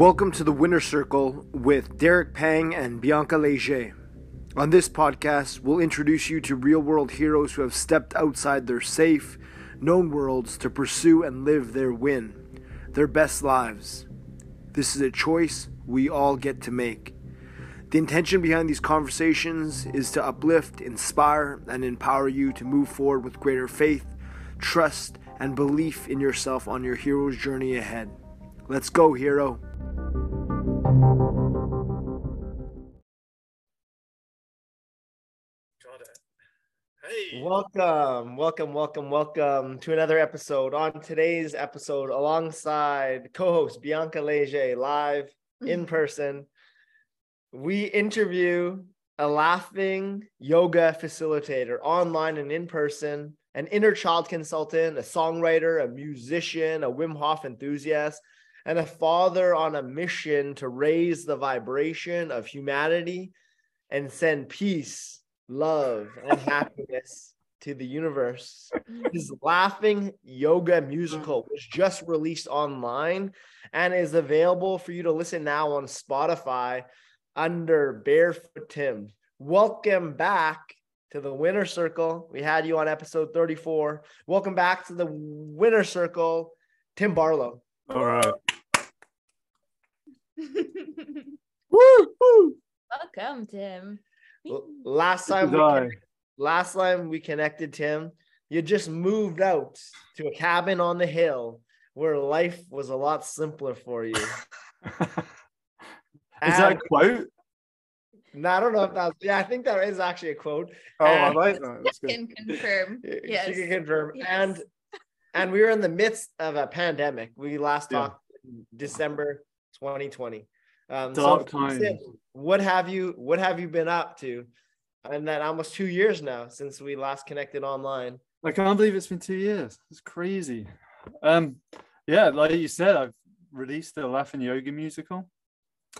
Welcome to the Winner Circle with Derek Pang and Bianca Leger. On this podcast, we'll introduce you to real world heroes who have stepped outside their safe, known worlds to pursue and live their win, their best lives. This is a choice we all get to make. The intention behind these conversations is to uplift, inspire, and empower you to move forward with greater faith, trust, and belief in yourself on your hero's journey ahead. Let's go, hero. Welcome, welcome, welcome, welcome to another episode. On today's episode, alongside co host Bianca Leger, live hmm. in person, we interview a laughing yoga facilitator online and in person, an inner child consultant, a songwriter, a musician, a Wim Hof enthusiast, and a father on a mission to raise the vibration of humanity and send peace, love, and happiness to the universe. Mm-hmm. His Laughing Yoga musical was just released online and is available for you to listen now on Spotify under Barefoot Tim. Welcome back to the Winner Circle. We had you on episode 34. Welcome back to the Winner Circle, Tim Barlow. All right. Woo, woo. Welcome, Tim. L- Last time, we Die. last time we connected, Tim, you just moved out to a cabin on the hill where life was a lot simpler for you. Is that a quote? No, I don't know if that's. Yeah, I think that is actually a quote. Oh, I And- like that. That's good. Can confirm. Yes. She can confirm. Yes. And and we were in the midst of a pandemic. We last Yeah. talked in December 2020. Um, Dark so Sid, times. what have you what have you been up to? And that almost two years now since we last connected online. I can't believe it's been two years. It's crazy. Um, yeah, like you said, I've released the Laughing Yoga musical.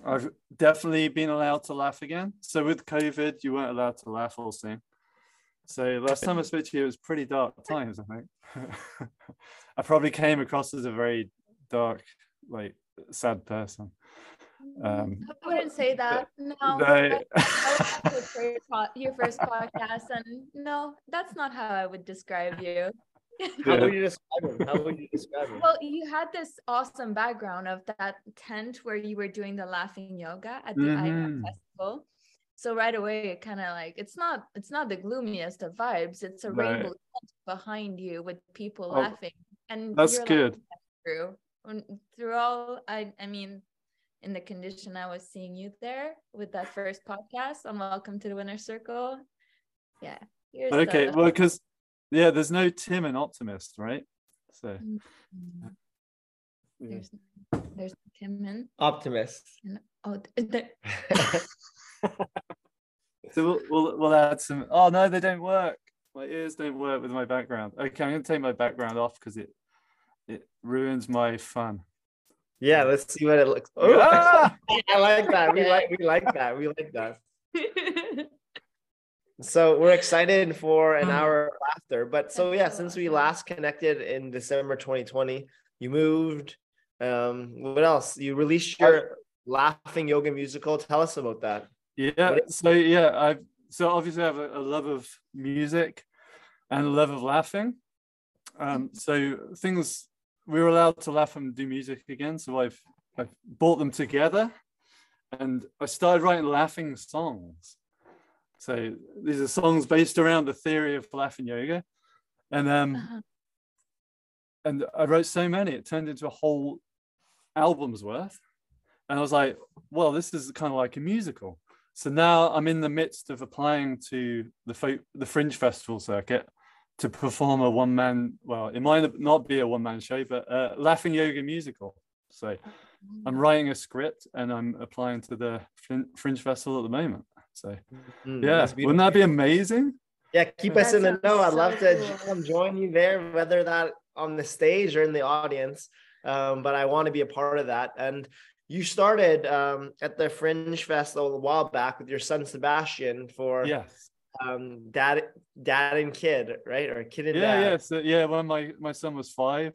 I've definitely been allowed to laugh again. So with COVID, you weren't allowed to laugh or sing. So last time I spoke to you, it was pretty dark times, I think. I probably came across as a very dark, like sad person. Um, I wouldn't say that. No. no. I- I was your first your first podcast, and no, that's not how I would describe you. How would you describe him? How would you describe him? Well, you had this awesome background of that tent where you were doing the laughing yoga at the Mhm. IMAX festival. So right away, it kind of like it's not it's not the gloomiest of vibes. It's a Right. rainbow tent behind you with people Oh, laughing, and that's good. laughing through When- through all. I I mean, in the condition I was seeing you there with that first podcast on Welcome to the Winner Circle. Yeah. Here's Okay, the- well, because yeah, there's no Tim and Optimist, right? So Mm, yeah. There's there's and Optimist. Oh, th- th- So we'll, we'll we'll add some. Oh no, they don't work. My ears don't work with my background. Okay, I'm gonna take my background off because it it ruins my fun. Yeah, let's see what it looks. Oh, Ah! I like that. We like we like that. We like that. So we're excited for an Um, hour laughter. But so yeah, since we last connected in December 2020, you moved. Um, what else? You released your laughing yoga musical. Tell us about that. Yeah. So yeah, I so obviously I have a, a love of music and a love of laughing. Um, so things we were allowed to laugh and do music again. So I've I've brought them together, and I started writing laughing songs. So these are songs based around the theory of laughing yoga, and um, Uh-huh. and I wrote so many, it turned into a whole album's worth. And I was like, well, this is kind of like a musical. So now I'm in the midst of applying to the folk, the Fringe Festival circuit to perform a one man, well, it might not be a one man show, but a laughing yoga musical. So I'm writing a script and I'm applying to the Fringe Festival at the moment. So Mm, yeah, wouldn't that be amazing? Yeah, keep That us in the sounds know. I'd so love to cool. come join you there, whether that on the stage or in the audience. Um, but I want to be a part of that. And you started um, at the Fringe Festival a while back with your son Sebastian for Yes. Um, dad, dad and kid, right? Or kid and yeah dad. yeah so yeah when my my son was five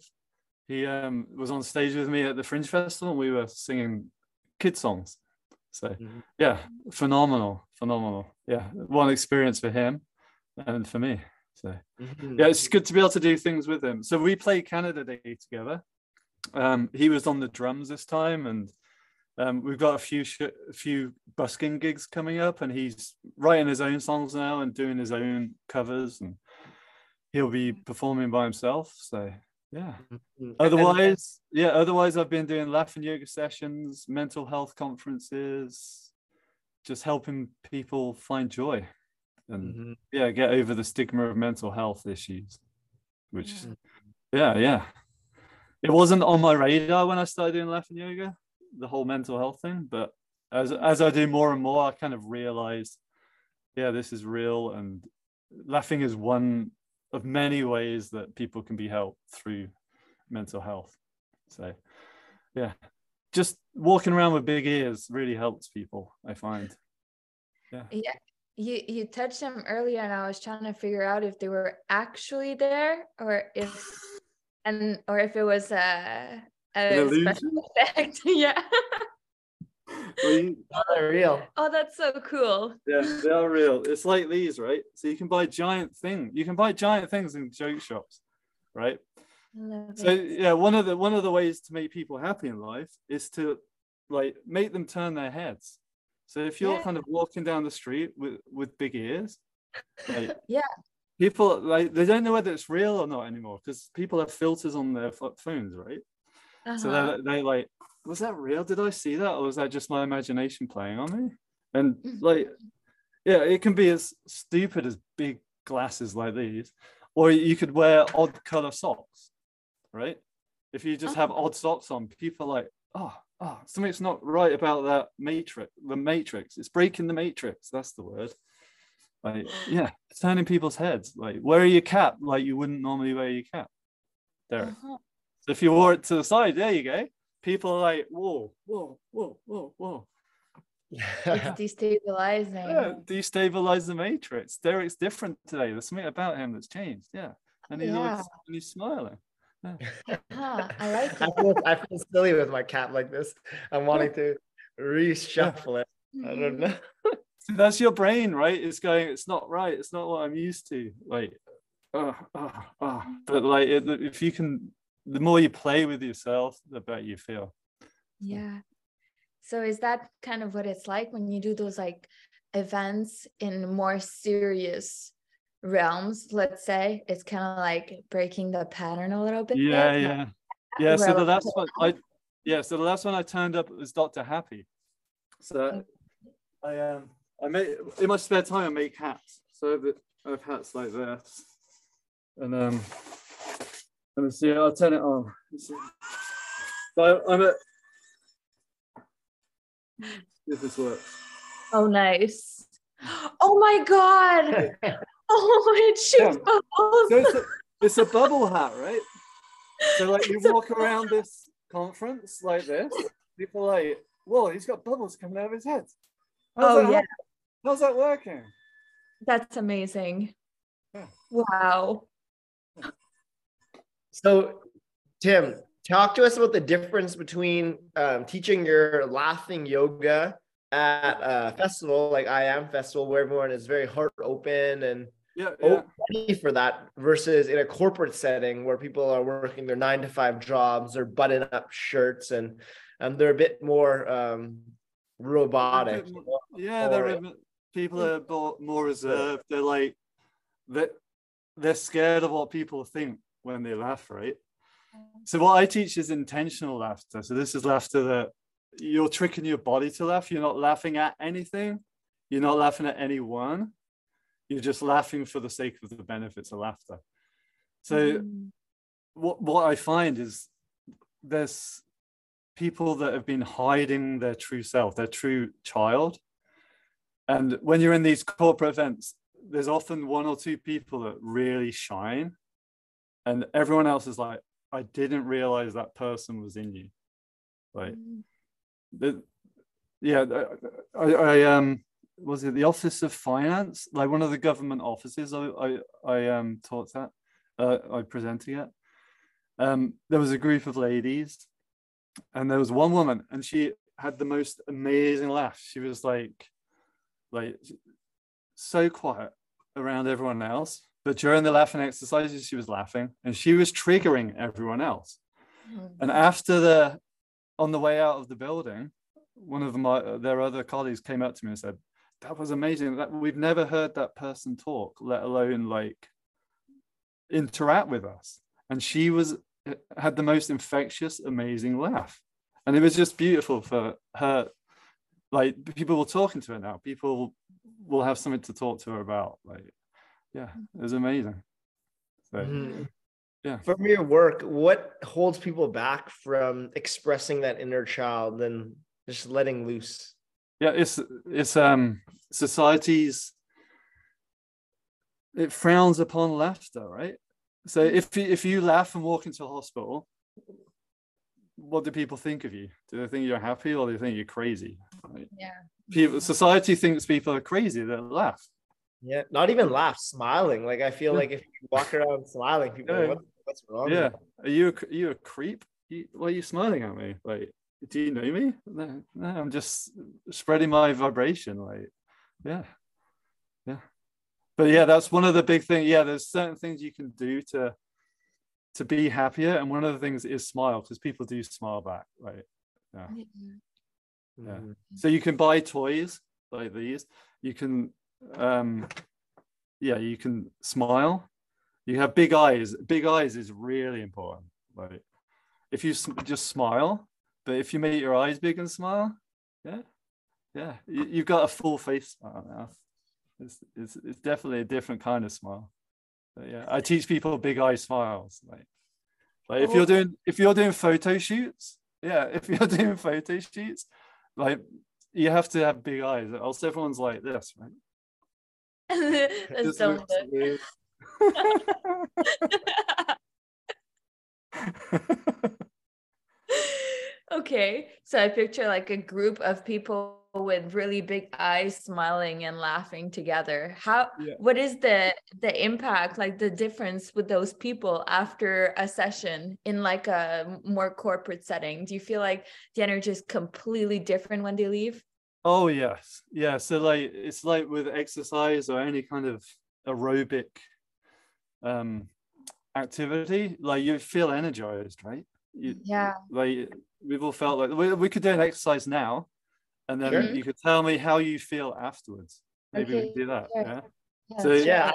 he um was on stage with me at the fringe festival and we were singing kid songs. So Mhm. yeah, phenomenal, phenomenal. Yeah, one experience for him and for me. So Mhm. yeah, it's good to be able to do things with him. So we played Canada Day together. Um, he was on the drums this time, and um, we've got a few sh- a few busking gigs coming up, and he's writing his own songs now and doing his own covers, and he'll be performing by himself. So yeah. Mhm. Otherwise, yeah. Otherwise, I've been doing laughing yoga sessions, mental health conferences, just helping people find joy and Mhm. yeah, get over the stigma of mental health issues. Which, Yeah. yeah, yeah. It wasn't on my radar when I started doing laughing yoga, the whole mental health thing. But as as I do more and more, I kind of realize, yeah, this is real, and laughing is one of many ways that people can be helped through mental health. So, yeah, just walking around with big ears really helps people. I find. Yeah. You you touched them earlier and I was trying to figure out if they were actually there or if and or if it was a, a illusion? special effect. yeah. Well, you- oh, Not real. Oh, that's so cool. Yeah, they are real. It's like these, right? So you can buy giant things. You can buy giant things in joke shops, right? Love So it. yeah, one of the one of the ways to make people happy in life is to like make them turn their heads. So if you're Yeah. kind of walking down the street with with big ears, like Yeah. people like they don't know whether it's real or not anymore because people have filters on their phones, right? So Uh-huh. they're, they like, was that real? Did I see that, or was that just my imagination playing on me? And Mhm. like, yeah, it can be as stupid as big glasses like these, or you could wear odd color socks, right? If you just have Oh. odd socks on, people are like, oh, oh, something's not right about that matrix. The matrix, it's breaking the matrix. That's the word. Like, yeah, it's turning people's heads. Like, wear your cap like you wouldn't normally wear your cap. Derek. Uh-huh. So if you wore it to the side, there you go. People are like, whoa, whoa, whoa, whoa, whoa. It's destabilizing. Yeah, destabilize the matrix. Derek's different today. There's something about him that's changed. Yeah. And he Yeah. looks and he's smiling. Huh, I like I it. feel, I feel silly with my cap like this. I'm wanting to reshuffle it. I don't mm-hmm. know. See, that's your brain, right? It's going, it's not right. It's not what I'm used to. Like, oh, oh, oh. But like, if you can, the more you play with yourself, the better you feel. Yeah. So is that kind of what it's like when you do those like events in more serious realms, let's say? It's kind of like breaking the pattern a little bit. Yeah, yeah. Yeah, so the last one I yeah, so the last one I turned up was Dr. Happy. So I um I make in my spare time I make hats. So that I have hats like this. And um let me see, I'll turn it on. So I'm at if this works. Oh, nice. Oh my God. Oh, it shoots Yeah. So bubbles. it's a, it's a bubble hat, right? So like you walk around this conference like this, people are like, whoa, he's got bubbles coming out of his head. How's Oh, yeah. How's that working? That's amazing. Yeah. Wow. So, Tim, talk to us about the difference between um, teaching your laughing yoga at a festival like I Am Festival, where everyone is very heart open and Yeah, yeah. ready for that, versus in a corporate setting where people are working their nine to five jobs or button up shirts and and they're a bit more um, robotic. Yeah, they're Or- people are more, reserved. They're like they they're scared of what people think when they laugh, right? So what I teach is intentional laughter. So this is laughter that you're tricking your body to laugh. You're not laughing at anything. You're not laughing at anyone. You're just laughing for the sake of the benefits of laughter. So Mm. what what I find is there's people that have been hiding their true self, their true child. And when you're in these corporate events, there's often one or two people that really shine. And everyone else is like, I didn't realize that person was in you. Like, Mm. the, yeah, I, I um was it the Office of Finance, like one of the government offices. I I, I um taught that, uh, I presented it. Um, there was a group of ladies, and there was one woman, and she had the most amazing laugh. She was like, like so quiet around everyone else. But during the laughing exercises, she was laughing and she was triggering everyone else. Mm-hmm. And after the, on the way out of the building, one of my their other colleagues came up to me and said, "That was amazing. That we've never heard that person talk, let alone like interact with us." And she was uh, had the most infectious, amazing laugh, and it was just beautiful for her. Like people were talking to her now. People will have something to talk to her about. Like, yeah, it was amazing. So, Mhm. yeah. From your work, what holds people back from expressing that inner child and just letting loose? yeah it's it's um society's it frowns upon laughter right so if you, if you laugh and walk into a hospital what do people think of you do they think you're happy or do they think you're crazy right? Yeah. people society thinks people are crazy that laugh Yeah, not even laugh, smiling. Like I feel Yeah. like if you walk around smiling, people, are Yeah. what, what's wrong? yeah with are you a, are you a creep you, why are you smiling at me like do you know me no, no i'm just spreading my vibration like yeah yeah but yeah that's one of the big things yeah there's certain things you can do to to be happier and one of the things is smile because people do smile back right you? yeah. Mhm. so you can buy toys like these you can um yeah you can smile. You have big eyes. Big eyes is really important. Like if you sm- just smile but if you make your eyes big and smile yeah yeah you, you've got a full face smile now. It's, it's, it's definitely a different kind of smile. But yeah i teach people big eye smiles like like if you're doing if you're doing photo shoots yeah if you're doing photo shoots like you have to have big eyes else everyone's like this right That's so good. okay so i picture like a group of people with really big eyes smiling and laughing together how Yeah. what is the the impact like the difference with those people after a session in like a more corporate setting do you feel like the energy is completely different when they leave oh yes yeah so like it's like with exercise or any kind of aerobic um activity like you feel energized right you, yeah like we've all felt like we, we could do an exercise now and then Sure. you could tell me how you feel afterwards maybe we Okay, can do that sure. yeah yeah, So- that's Yeah.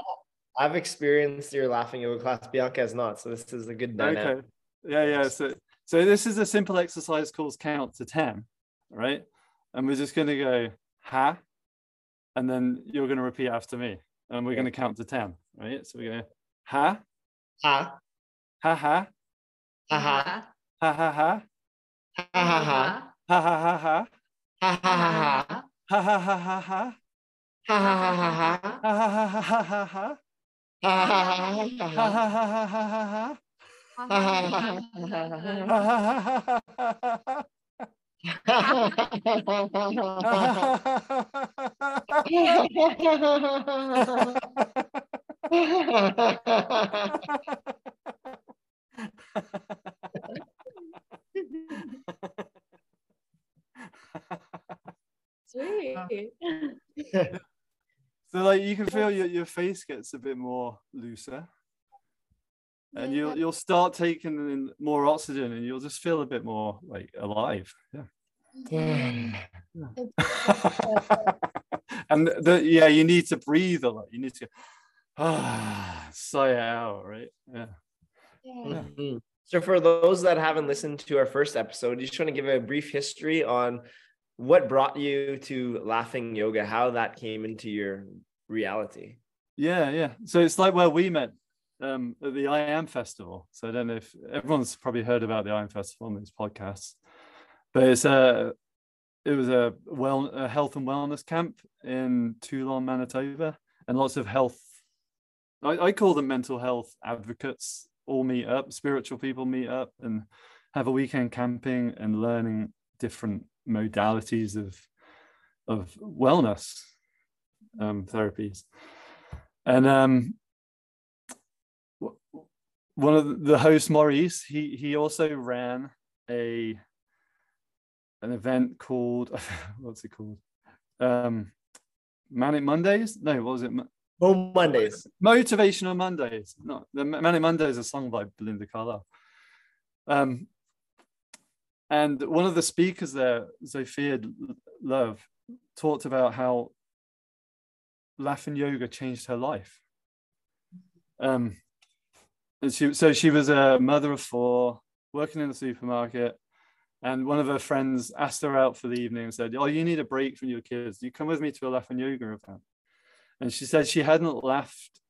I've experienced your laughing yoga class. Bianca has not, so this is a good dynamic. Okay. Yeah, yeah. So so this is a simple exercise called count to 10, right? And we're just gonna go ha, and then you're gonna repeat after me. And we're Yeah. gonna count to 10, right? So we're gonna ha, Ha ha ha, ha ha Uh-huh. ha ha ha, ha ha ha ha ha ha ha, ha ha ha ha Uh-huh. ha ha ha ha ha, ha ha ha ha ha ha ha ha ha ha ha ha, ha Sweet. So like you can feel your, your face gets a bit more looser. And you'll you'll start taking in more oxygen and you'll just feel a bit more like alive. Yeah. and the, yeah, you need to breathe a lot. You need to ah sigh it out, right? Yeah. Yeah. Mhm. So, for those that haven't listened to our first episode, you just want to give a brief history on what brought you to laughing yoga, how that came into your reality. Yeah, yeah. So it's like where we met um, at the I Am Festival. So I don't know if everyone's probably heard about the I Am Festival on these podcasts, but it's a it was a well a health and wellness camp in Toulon, Manitoba, and lots of health. I, I call them mental health advocates. All meet up, spiritual people meet up, and have a weekend camping and learning different modalities of of wellness um, therapies. And um, one of the- hosts, Maurice, he he also ran a an event called what's it called? Um, Manic Mondays? No, what was it? Home Mondays. Motivational Mondays. No, the Manic Mondays is a song by Belinda Carlisle. Um, and one of the speakers there, Zofia Love, talked about how laughing yoga changed her life. Um, and she, so she was a mother of four, working in the supermarket, and one of her friends asked her out for the evening and said, "Oh, you need a break from your kids. You come with me to a laughing yoga event." And she said she hadn't laughed,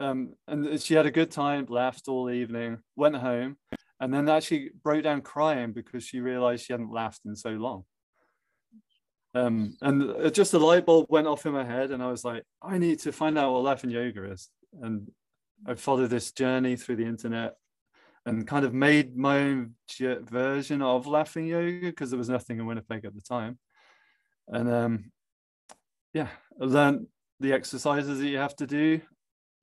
um, and she had a good time, laughed all the evening, went home, and then actually broke down crying because she realized she hadn't laughed in so long. Um, and just a light bulb went off in my head, and I was like, I need to find out what laughing yoga is. And I followed this journey through the internet and kind of made my own version of laughing yoga because there was nothing in Winnipeg at the time. And um, yeah, I learned the exercises that you have to do,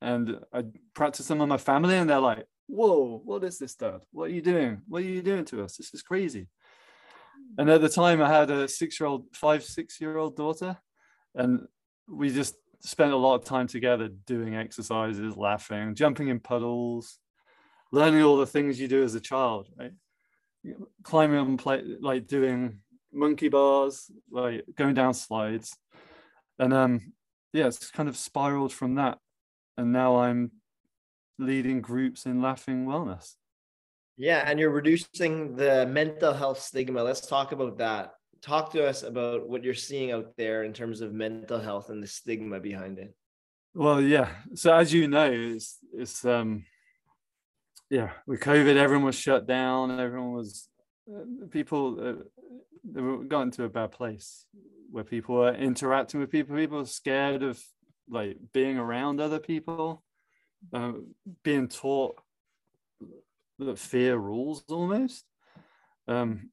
and I practice them on my family, and they're like, "Whoa, what is this, Dad? What are you doing? What are you doing to us? This is crazy." And at the time, I had a six-year-old, five, six-year-old daughter, and we just spent a lot of time together doing exercises, laughing, jumping in puddles, learning all the things you do as a child, right? Climbing on play, like doing monkey bars, like going down slides, and um, yeah, it's kind of spiraled from that, and now I'm leading groups in laughing wellness. Yeah, and you're reducing the mental health stigma. Let's talk about that. Talk to us about what you're seeing out there in terms of mental health and the stigma behind it. Well, yeah. So as you know, it's it's um yeah, with COVID, everyone was shut down. Everyone was uh, people uh, they were got into a bad place where people were interacting with people. People were scared of like being around other people, uh, being taught that fear rules almost. Um,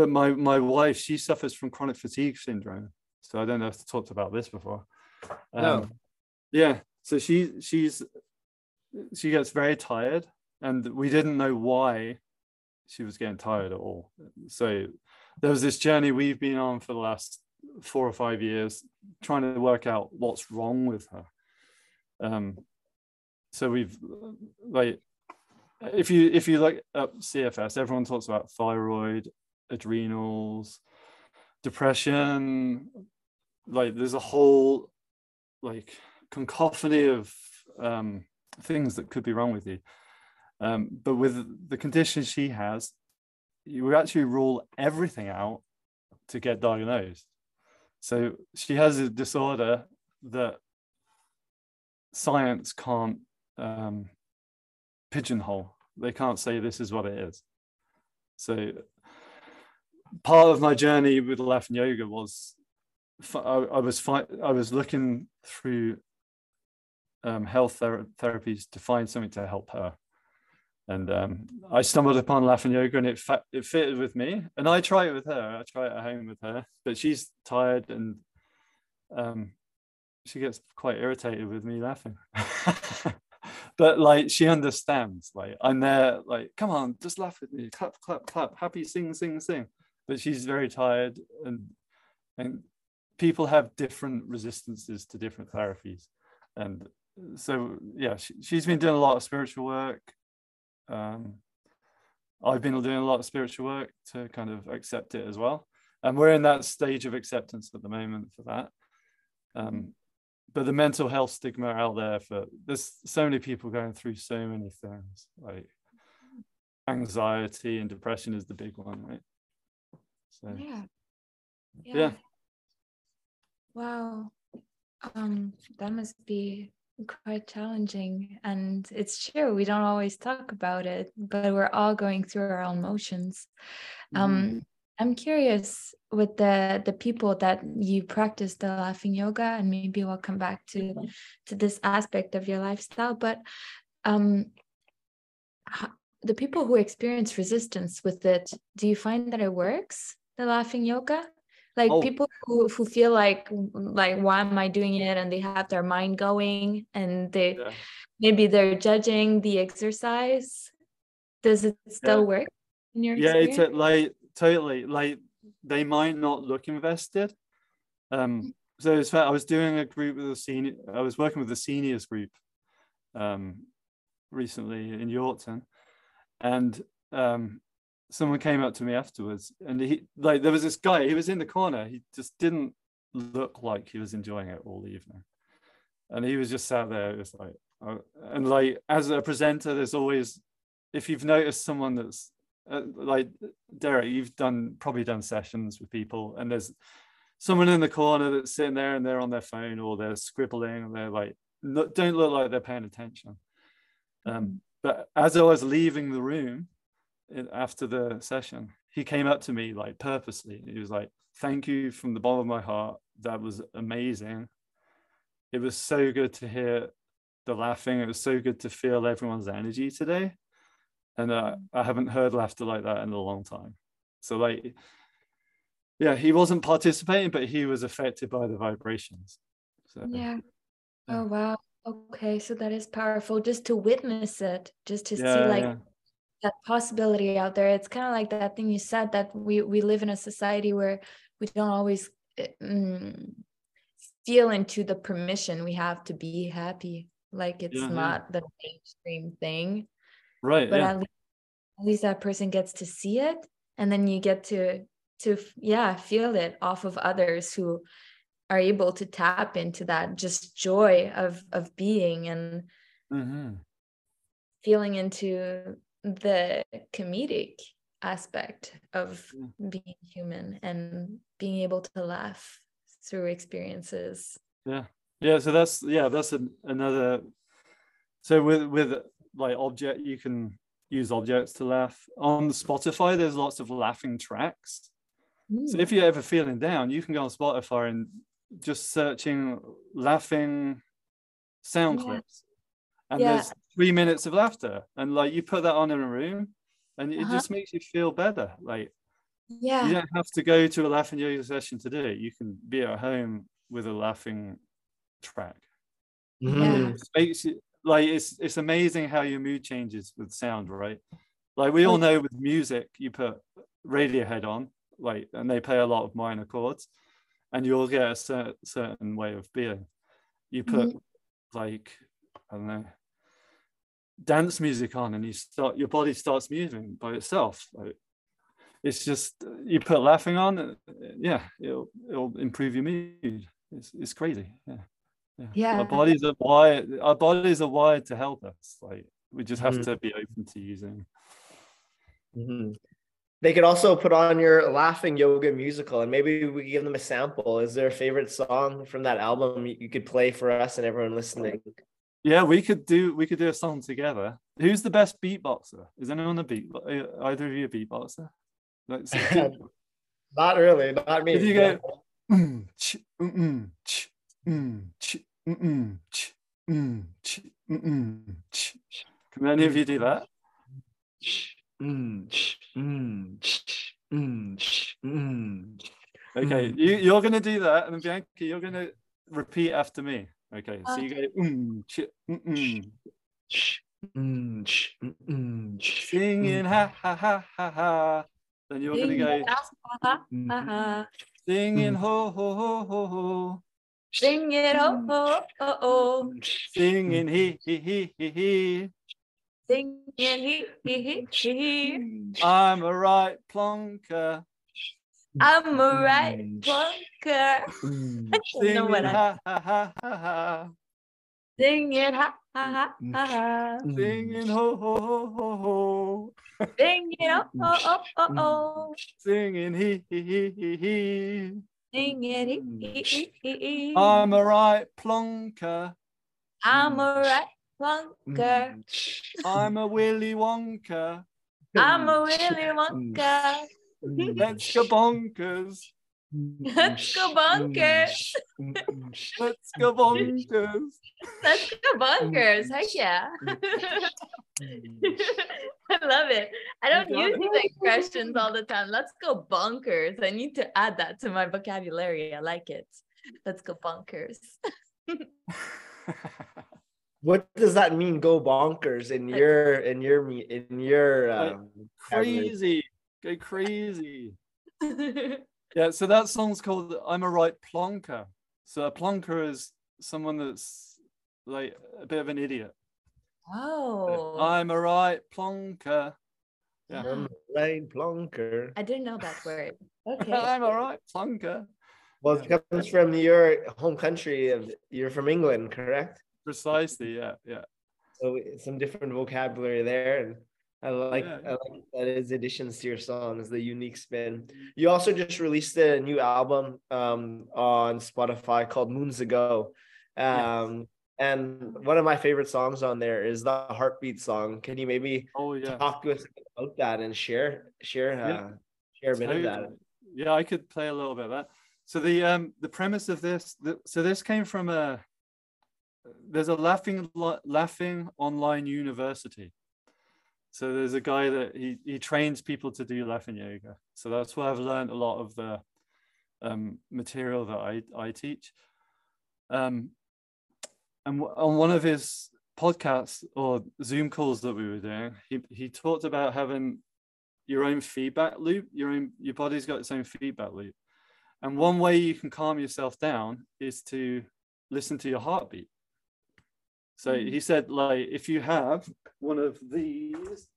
but my my wife, she suffers from chronic fatigue syndrome. So I don't know if I talked about this before. Um, no. Yeah. So she she's she gets very tired, and we didn't know why she was getting tired at all. So there was this journey we've been on for the last four or five years, trying to work out what's wrong with her. Um, so we've like if you if you look up CFS, everyone talks about thyroid, adrenals, depression. Like there's a whole like cacophony of um, things that could be wrong with you. Um, but with the condition she has, you actually rule everything out to get diagnosed. So she has a disorder that science can't um, pigeonhole. They can't say this is what it is. So part of my journey with laughing yoga was I, I was I was looking through um, health ther- therapies to find something to help her. And um, I stumbled upon laughing yoga and it, fa- it fitted with me. And I try it with her. I try it at home with her, but she's tired and um, she gets quite irritated with me laughing. but like she understands like i'm there like come on just laugh with me clap clap clap happy sing sing sing but she's very tired and and people have different resistances to different therapies. And so yeah she, she's been doing a lot of spiritual work. Um, i've been doing a lot of spiritual work to kind of accept it as well. And we're in that stage of acceptance at the moment for that. Um, but the mental health stigma out there for there's so many people going through so many things like anxiety and depression is the big one right so yeah yeah, yeah. wow um that must be quite challenging and it's true we don't always talk about it but we're all going through our own motions um mm-hmm. I'm curious with the the people that you practice the laughing yoga, and maybe we'll come back to to this aspect of your lifestyle. But um, the people who experience resistance with it, do you find that it works? The laughing yoga, like oh. people who, who feel like like why am I doing it, and they have their mind going, and they yeah. maybe they're judging the exercise. Does it still yeah. work? in your yeah it's a, like totally like they might not look invested um so it's fact i was doing a group with a senior i was working with the seniors group um recently in yorkton and um someone came up to me afterwards and he like there was this guy he was in the corner he just didn't look like he was enjoying it all evening and he was just sat there just like uh, and like as a presenter there's always if you've noticed someone that's uh, like Derek, you've done probably done sessions with people, and there's someone in the corner that's sitting there and they're on their phone or they're scribbling and they're like don't look like they're paying attention. Um, but as I was leaving the room after the session, he came up to me like purposely. He was like, "Thank you from the bottom of my heart. That was amazing. It was so good to hear the laughing. It was so good to feel everyone's energy today." and uh, I haven't heard laughter like that in a long time. So like, yeah, he wasn't participating, but he was affected by the vibrations. So yeah. yeah. Oh wow. Okay, so that is powerful just to witness it, just to see like yeah. That possibility out there. It's kind of like that thing you said that we we live in a society where we don't always uh, mm, feel into the permission we have to be happy. Like it's Yeah, yeah. not the mainstream thing. right. but yeah. at, least, at least that person gets to see it and then you get to to yeah feel it off of others who are able to tap into that just joy of of being and hmm feeling into the comedic aspect of Mm. being human and being able to laugh through experiences Yeah. Yeah. So that's yeah, that's an, another. So with with like object, you can use objects to laugh. On Spotify, there's lots of laughing tracks. So if you're ever feeling down, you can go on Spotify and just searching laughing sound Yeah. clips. And Yeah. there's three minutes of laughter. And like you put that on in a room and it Uh-huh. just makes you feel better. Like yeah you don't have to go to a laughing yoga session to do it. You can be at home with a laughing track. Mhm. It makes you like it's it's amazing how your mood changes with sound, right? Like we all Oh. know with music, you put Radiohead on, like, and they play a lot of minor chords, and you'll get a cer- certain way of being. You put like I don't know dance music on, and you start your body starts moving by itself. Like it's just you put laughing on, uh, yeah, it'll it'll improve your mood. It's it's crazy, yeah. Yeah. Our bodies are wired. Our bodies are wired to help us. Like we just have Mhm. to be open to using. Mhm. They could also put on your laughing yoga musical and maybe we could give them a sample. Is there a favorite song from that album you you could play for us and everyone listening? Yeah, we could do. We could do a song together. Who's the best beatboxer? Is anyone a beat? Either of you a beatboxer? Like, Not really, not me. If you go, mm, ch, mm, ch, mm, ch, mm, ch, mm, ch, mm, ch. Can any of you do that? Okay, you, you're going to do that, and then Bianca, you're going to repeat after me. Okay, so you go, mm, ch, mm, mm, Ch, mm, ch, mm, mm, singing, ha, ha, ha, ha, ha. Then you're going to go, uh-huh. singing, Mm. ho, ho, ho, ho, ho. Sing it, oh, oh, oh, oh. Singing, he, he, he, he, he. Sing it, he, he, he, he. I'm a right plonker. I'm a right bunker. Mm, I don't know Singing, what I ha, ha, ha, ha, sing it, ha, ha, ha, mm. ha, ha. Singing, ho, ho, ho, ho, ho. Sing it, oh, mm. oh, oh, oh, mm. oh. Singing, he, he, he, he, he. Sing it, he, he, he, he, he. I'm a right plonker. I'm a right bunker. I'm a Willy Wonka. I'm a Willy Wonka. Let's go bonkers. Let's go bonkers. Let's go bonkers. Let's go bonkers. Heck yeah. I love it. I don't use these expressions all the time. Let's go bonkers. I need to add that to my vocabulary. I like it. Let's go bonkers. What does that mean? Go bonkers in your in your in your um, vocabulary? Crazy. Go crazy. Yeah, so that song's called I'm a Right Plonker. So a plonker is someone that's like a bit of an idiot. oh, I'm a right plonker. Yeah. Um, Right, plonker. I didn't know that word. Okay. I'm a right plonker. Well, it comes from your home country of you're from England, correct? Precisely, yeah, yeah. So some different vocabulary there, and I like Yeah. I like that is additions to your songs, the unique spin. You also just released a new album um on Spotify called Moons Ago. Um and one of my favorite songs on there is the heartbeat song. Can you maybe Oh yeah. talk to us about that and share share uh, Yeah. share a bit of that? Yeah, I could play a little bit of that. So the um the premise of this, the, so this came from a there's a laughing laughing online university. So there's a guy that he he trains people to do yoga. So that's where I've learned a lot of the um, material that I I teach. Um, and on one of his podcasts or Zoom calls that we were doing, he he talked about having your own feedback loop your own your body's got its own feedback loop and one way you can calm yourself down is to listen to your heartbeat so Mm. he said like if you have one of these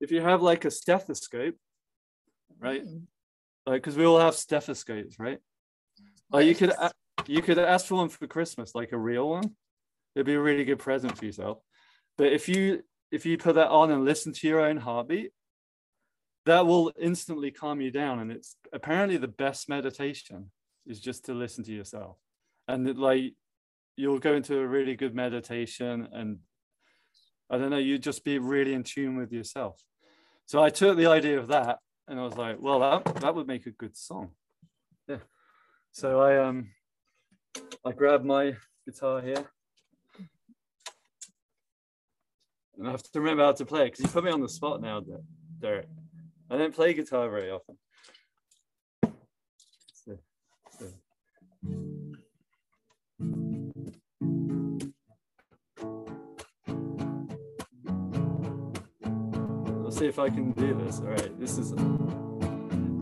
if you have like a stethoscope right? Mm. like because we all have stethoscopes right? Or you could you could ask for one for christmas like a real one. It'd be a really good present for yourself. But if you if you put that on and listen to your own heartbeat that will instantly calm you down. And it's apparently the best meditation is just to listen to yourself. And it, like you'll go into a really good meditation and i don't know you just be really in tune with yourself so i took the idea of that and i was like well that, that would make a good song yeah so i um i grabbed my guitar here and I have to remember how to play it because you put me on the spot now, Derek. I don't play guitar very often. So- so. See if I can do this. All right, this is.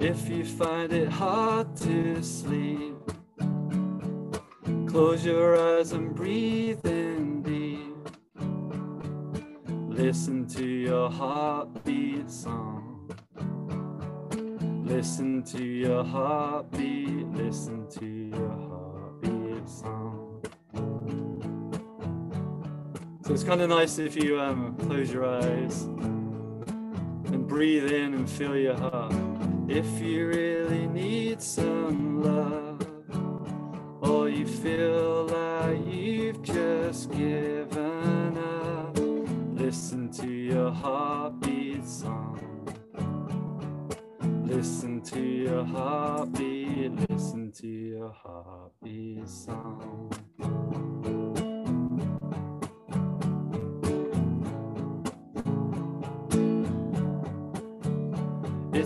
If you find it hard to sleep, close your eyes and breathe in deep. Listen to your heartbeat song. Listen to your heartbeat. Listen to your heartbeat song. So it's kind of nice if you um, close your eyes breathe in and feel your heart. If you really need some love, or you feel like you've just given up, listen to your heartbeat song. Listen to your heartbeat, listen to your heartbeat song.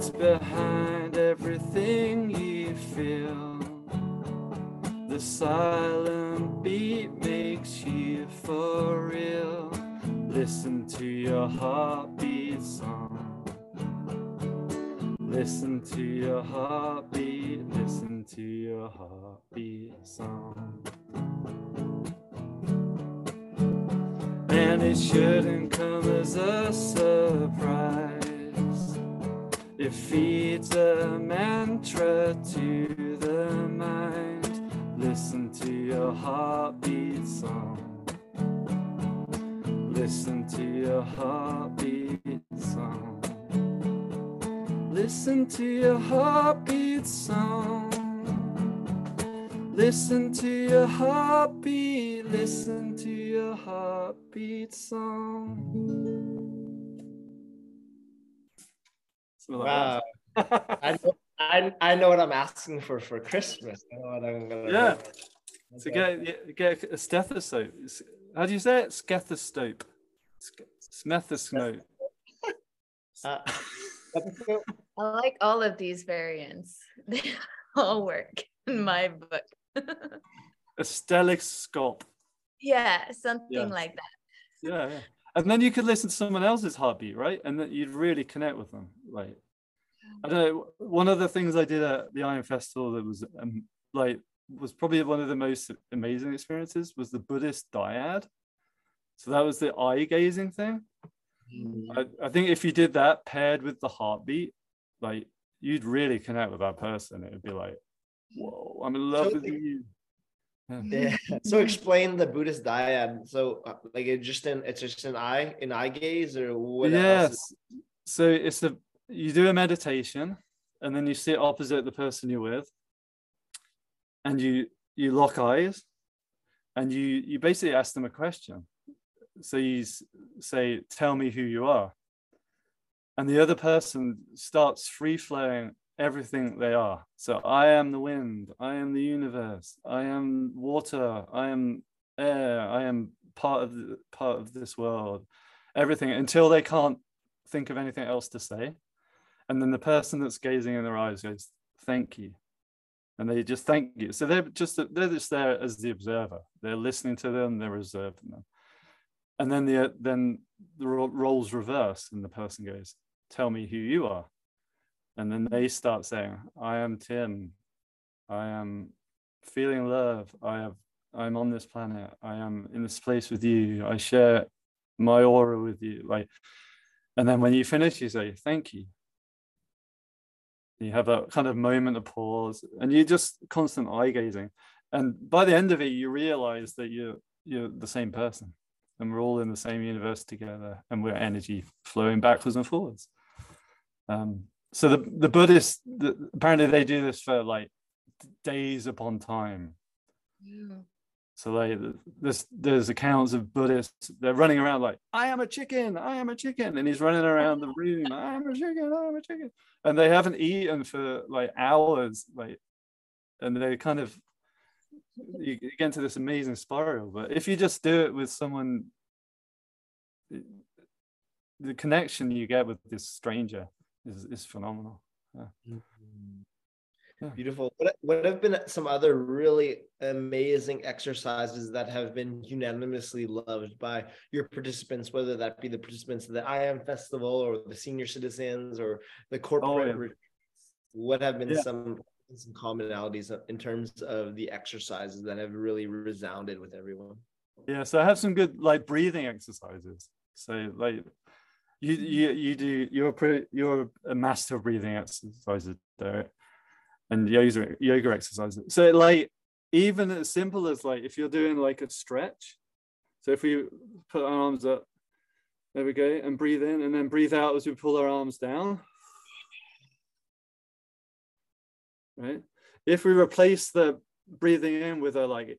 It's behind everything you feel. The silent beat makes you for real. Listen to your heartbeat song. Listen to your heartbeat, listen to your heartbeat song. And it shouldn't come as a surprise. It feeds a mantra to the mind. Listen to your heartbeat song. Listen to your heartbeat song. Listen to your heartbeat song. Listen to your heartbeat. Listen to your heartbeat song. Something like Wow. I know, I, I know what I'm asking for for Christmas. I know what I'm gonna Yeah. get. So Okay. get get a stethoscope. How do you say it? Stethoscope. Stethoscope. Uh, I like all of these variants. They all work in my book. A stelloscope. Yeah, something Yeah. like that. yeah, yeah. And then you could listen to someone else's heartbeat, right? And that you'd really connect with them. right? I don't know. One of the things I did at the IAM Festival that was um, like was probably one of the most amazing experiences was the Buddhist dyad. So that was the eye gazing thing. I, I think if you did that paired with the heartbeat, like you'd really connect with that person. It would be like, whoa, I'm in love So with you. Yeah. Yeah. So explain the Buddhist dyad. So uh, like it just an it's just an eye, an eye gaze, or what else? yes. So it's a you do a meditation and then you sit opposite the person you're with and you you lock eyes and you you basically ask them a question. So you say, tell me who you are. And the other person starts free flowing everything they are. So I am the wind, I am the universe, I am water, I am air, I am part of the, part of this world, everything until they can't think of anything else to say. And then the person that's gazing in their eyes goes, thank you. And they just thank you. So they're just they're just there as the observer. They're listening to them, they're observing them. And then the then the roles reverse and the person goes, tell me who you are. And then they start saying, I am Tim. I am feeling love. I have I'm on this planet. I am in this place with you. I share my aura with you. Like, and then when you finish, you say, thank you. You have that kind of moment of pause and you just constant eye gazing. And by the end of it, you realize that you're you're the same person and we're all in the same universe together and we're energy flowing backwards and forwards. Um, so the, the Buddhists, the, apparently they do this for like days upon time. So like there's there's accounts of Buddhists they're running around like I am a chicken, I am a chicken, and he's running around the room. I am a chicken, I am a chicken, and they haven't eaten for like hours, like, and they kind of you get into this amazing spiral. But if you just do it with someone, the connection you get with this stranger is is phenomenal. Mm-hmm. Yeah. Beautiful. What, what have been some other really amazing exercises that have been unanimously loved by your participants, whether that be the participants of the IAM festival or the senior citizens or the oh, corporate? yeah. retreats? What have been Yeah. some some commonalities in terms of the exercises that have really resounded with everyone? Yeah, so I have some good like breathing exercises. So like you you you do you're pretty, you're a master of breathing exercises, Derek, and yoga yoga exercises. So like even as simple as like if you're doing like a stretch. So if we put our arms up, there we go, and breathe in, and then breathe out as we pull our arms down. Right. If we replace the breathing in with a like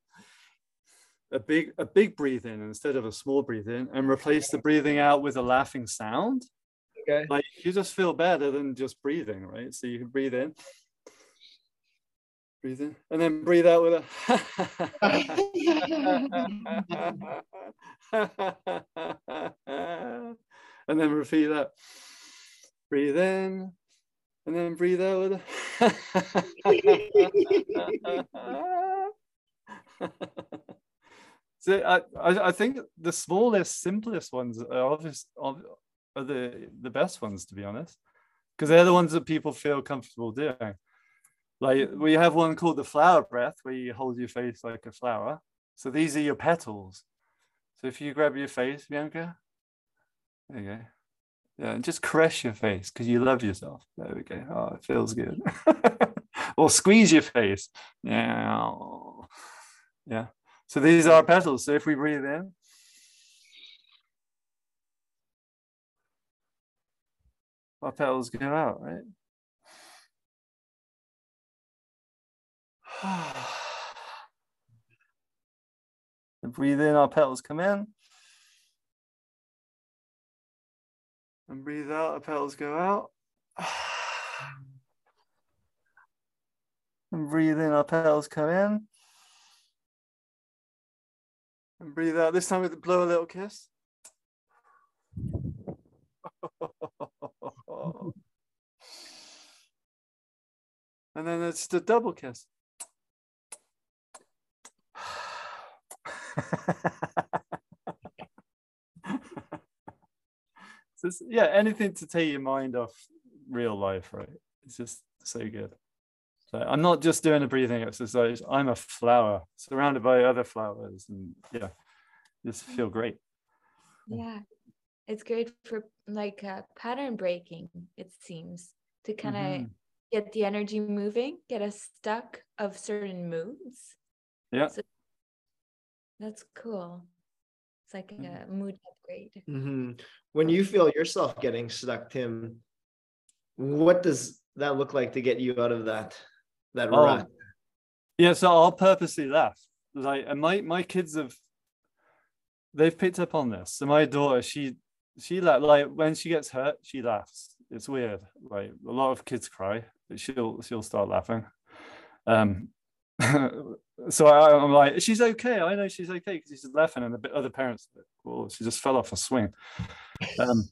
a big a big breathe in instead of a small breathe in and replace the breathing out with a laughing sound. Okay. like you just feel better than just breathing right? So you can breathe in. Breathe in and then breathe out with a and then repeat that. Breathe in and then breathe out with a So I, I, I think the smallest, simplest ones are obvious are the the best ones to be honest, because they're the ones that people feel comfortable doing. Like we have one called the flower breath, where you hold your face like a flower. So these are your petals. So if you grab your face, Bianca, there you go. Yeah, and just caress your face because you love yourself. There we go. Oh, it feels good. or squeeze your face. Yeah. Yeah. So these are our petals. So if we breathe in, our petals go out, right? And breathe in, our petals come in. And breathe out, our petals go out. And breathe in, our petals come in. And breathe out. This time we blow a little kiss. and then it's the double kiss. just, yeah, anything to take your mind off real life, right? It's just so good. So I'm not just doing a breathing exercise. I'm a flower surrounded by other flowers, and yeah, just feel great. Yeah, it's great for like uh, pattern breaking. It seems to kind of mm-hmm. get the energy moving, get us stuck of certain moods. Yeah, so that's cool. It's like a mood upgrade. Mm-hmm. When you feel yourself getting stuck, Tim, what does that look like to get you out of that that oh, rut? Yeah, so I'll purposely laugh. Like, and my my kids have they've picked up on this. So my daughter, she she like like when she gets hurt, she laughs. It's weird. Like a lot of kids cry, but she'll she'll start laughing. Um, so I, am like, she's okay. I know she's okay because she's laughing, and the other parents, well, she just fell off a swing. Um,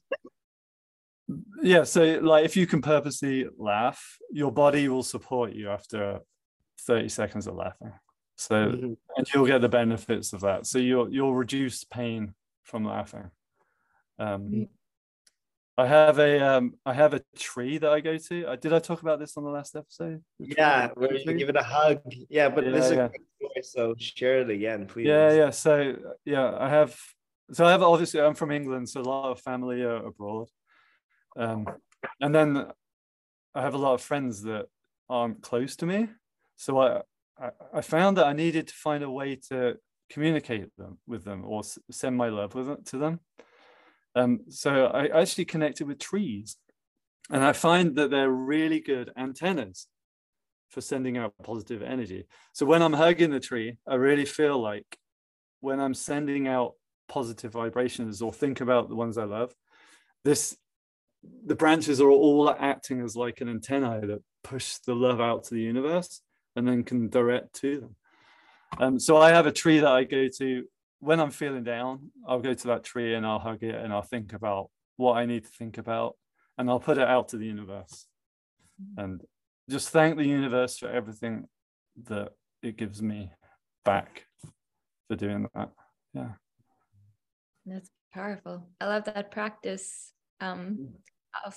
yeah, so like if you can purposely laugh, your body will support you after 30 seconds of laughing. So mm-hmm. and you'll get the benefits of that. So you'll you'll reduce pain from laughing. Um, mm-hmm. I have a um, I have a tree that I go to. Uh, did I talk about this on the last episode? The yeah, where you give it a hug. Yeah, but yeah, this is yeah. Story, so share it again, please. Yeah, yeah. So yeah, I have. So I have obviously I'm from England, so a lot of family are abroad, um, and then I have a lot of friends that aren't close to me. So I I, found that I needed to find a way to communicate them with them or send my love with it, to them. Um, so I actually connected with trees, and I find that they're really good antennas for sending out positive energy. So when I'm hugging the tree, I really feel like when I'm sending out positive vibrations or think about the ones I love, this the branches are all acting as like an antenna that push the love out to the universe and then can direct to them. Um, so I have a tree that I go to when I'm feeling down. I'll go to that tree and I'll hug it and I'll think about what I need to think about and I'll put it out to the universe and just thank the universe for everything that it gives me back for doing that. Yeah. That's powerful. I love that practice. Um,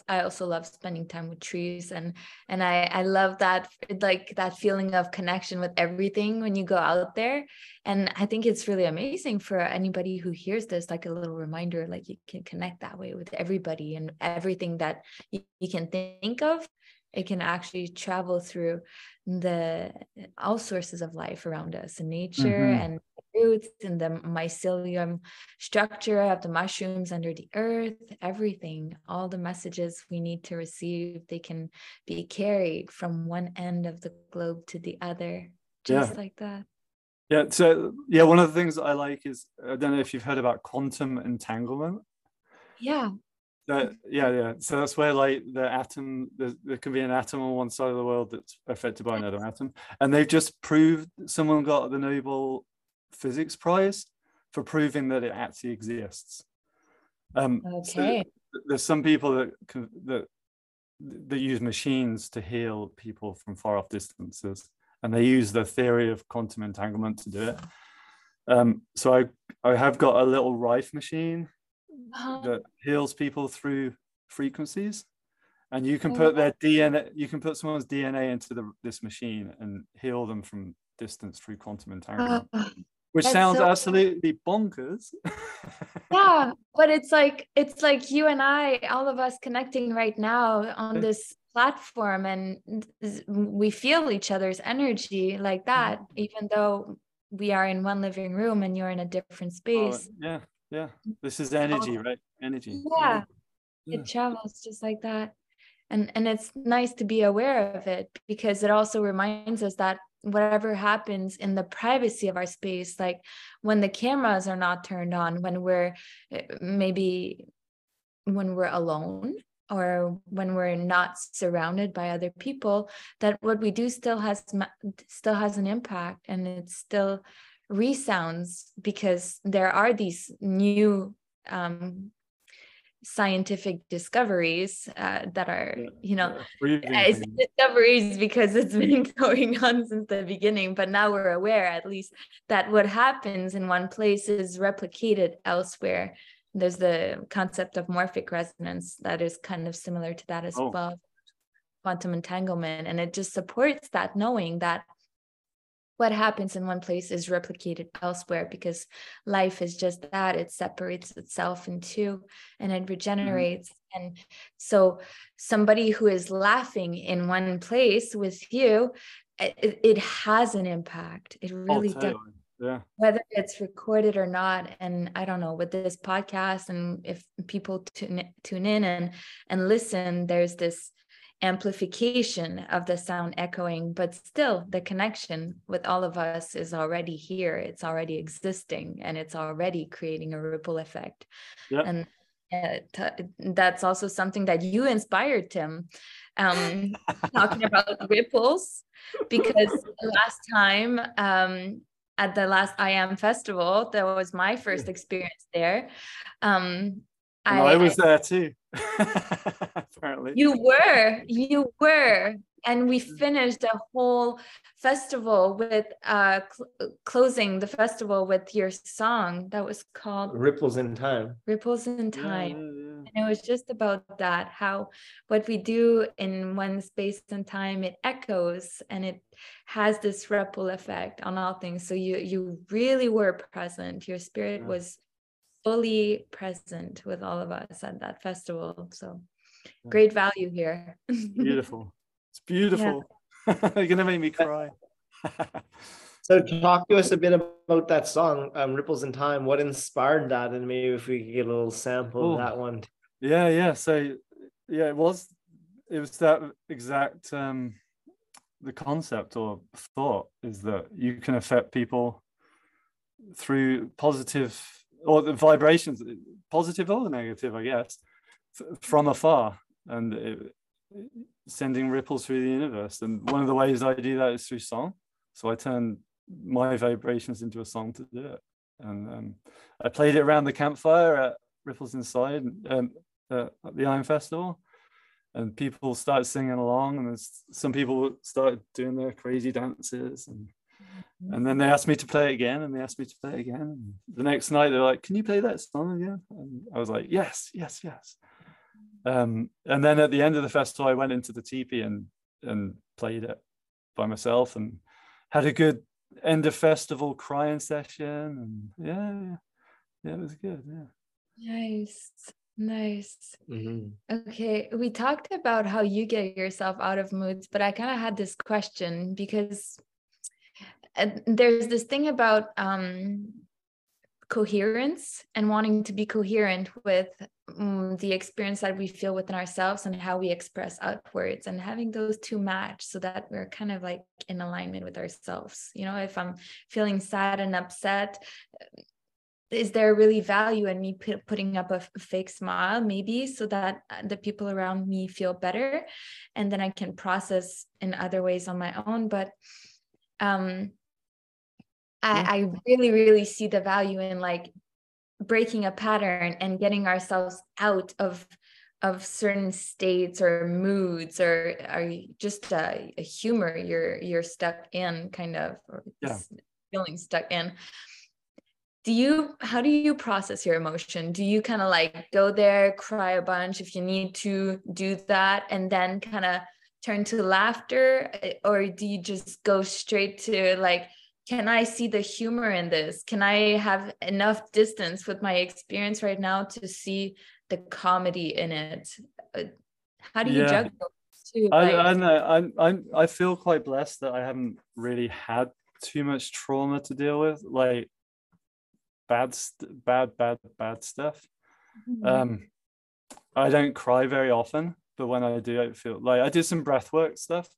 I also love spending time with trees and and I I love that like that feeling of connection with everything when you go out there. And I think it's really amazing for anybody who hears this like a little reminder like you can connect that way with everybody and everything that you, you can think of it can actually travel through the all sources of life around us in nature mm-hmm. and roots and the mycelium structure of the mushrooms under the earth everything all the messages we need to receive they can be carried from one end of the globe to the other just yeah. like that yeah so yeah one of the things i like is i don't know if you've heard about quantum entanglement yeah that, yeah, yeah. So that's where like the atom, there can be an atom on one side of the world that's affected by another atom, and they've just proved someone got the Nobel Physics Prize for proving that it actually exists. Um, okay. So there's some people that can, that that use machines to heal people from far off distances, and they use the theory of quantum entanglement to do it. Um, so I I have got a little Rife machine uh-huh. that heals people through frequencies. And you can oh, put their dna you can put someone's dna into the, this machine and heal them from distance through quantum entanglement uh, which sounds so absolutely bonkers. Yeah but it's like it's like you and i all of us connecting right now on this platform and we feel each other's energy like that even though we are in one living room and you're in a different oh, space. oh, yeah yeah. This is energy right? Energy. Yeah. yeah. it travels just like that. And and it's nice to be aware of it because it also reminds us that whatever happens in the privacy of our space like when the cameras are not turned on when we're eh, maybe when we're alone or when we're not surrounded by other people that what we do still has still has an impact and it's still resounds because there are these new um, scientific discoveries uh, that are you know thing. discoveries because it's been going on since the beginning but now we're aware at least that what happens in one place is replicated elsewhere there's the concept of morphic resonance that is kind of similar to that as Oh. well quantum entanglement and it just supports that knowing that what happens in one place is replicated elsewhere because life is just that it separates itself in two and it mm-hmm. regenerates and so somebody who is laughing in one place with you it, it has an impact it Oh, really does. Yeah. whether it's recorded or not and i don't know with this podcast and if people tune, tune in and and listen there's this amplification of the sound echoing but still the connection with all of us is already here it's already existing and it's already creating a ripple effect and uh, that's also something that you inspired tim um talking about ripples because last time um at the last I am festival, that was my first experience there. Um, And I, was there too. Apparently. you were, you were, and we finished the whole festival with uh cl- closing the festival with your song that was called Ripples in time. Ripples in Yeah, Time. yeah, And it was just about that how what we do in one space and time it echoes and it has this ripple effect on all things so you you really were present your spirit Yeah. was fully present with all of us at that festival so Yeah. Great value here. Beautiful. It's beautiful. You're gonna make me cry. So talk to us a bit about that song, um, Ripples in Time. What inspired that? And maybe if we could get a little sample Oh. of that one. yeah, yeah. So yeah, it was it was that exact um the concept or thought is that you can affect people through positive or the vibrations positive or negative i guess f- from afar and it, sending ripples through the universe. And one of the ways i do that is through song. So i turn my vibrations into a song to do it. And um, i played it around the campfire at ripples inside um, uh, at the IAM festival. And people started singing along and some people started doing their crazy dances and and then they asked me to play it again and they asked me to play it again. And the next night they're like can you play that song again? And i was like yes yes yes um, and then at the end of the festival i went into the teepee and and played it by myself and had a good end of festival crying session. And yeah yeah, yeah it was good yeah. Nice nice. Mhm. Okay, we talked about how you get yourself out of moods, but I kind of had this question because uh, there's this thing about um, coherence and wanting to be coherent with um, the experience that we feel within ourselves and how we express outwards and having those two match so that we're kind of like in alignment with ourselves. You know, if I'm feeling sad and upset, is there really value in me pu- putting up a f- fake smile maybe so that uh, the people around me feel better and then i can process in other ways on my own but um I, I really really see the value in like breaking a pattern and getting ourselves out of of certain states or moods or are just a, a humor you're you're stuck in kind of or Yeah. feeling stuck in. Do you how do you process your emotion? Do you kind of like go there cry a bunch if you need to do that and then kind of turn to laughter? Eh, or do you just go straight to like can i see the humor in this can i have enough distance with my experience right now to see the comedy in it Uh, how do you Yeah. juggle those two I, like- I know I'm, I'm I feel quite blessed that I haven't really had too much trauma to deal with, like bad, st- bad, bad, bad stuff. Mhm. Um, I don't cry very often, but when I do, I feel like I did some breath work stuff,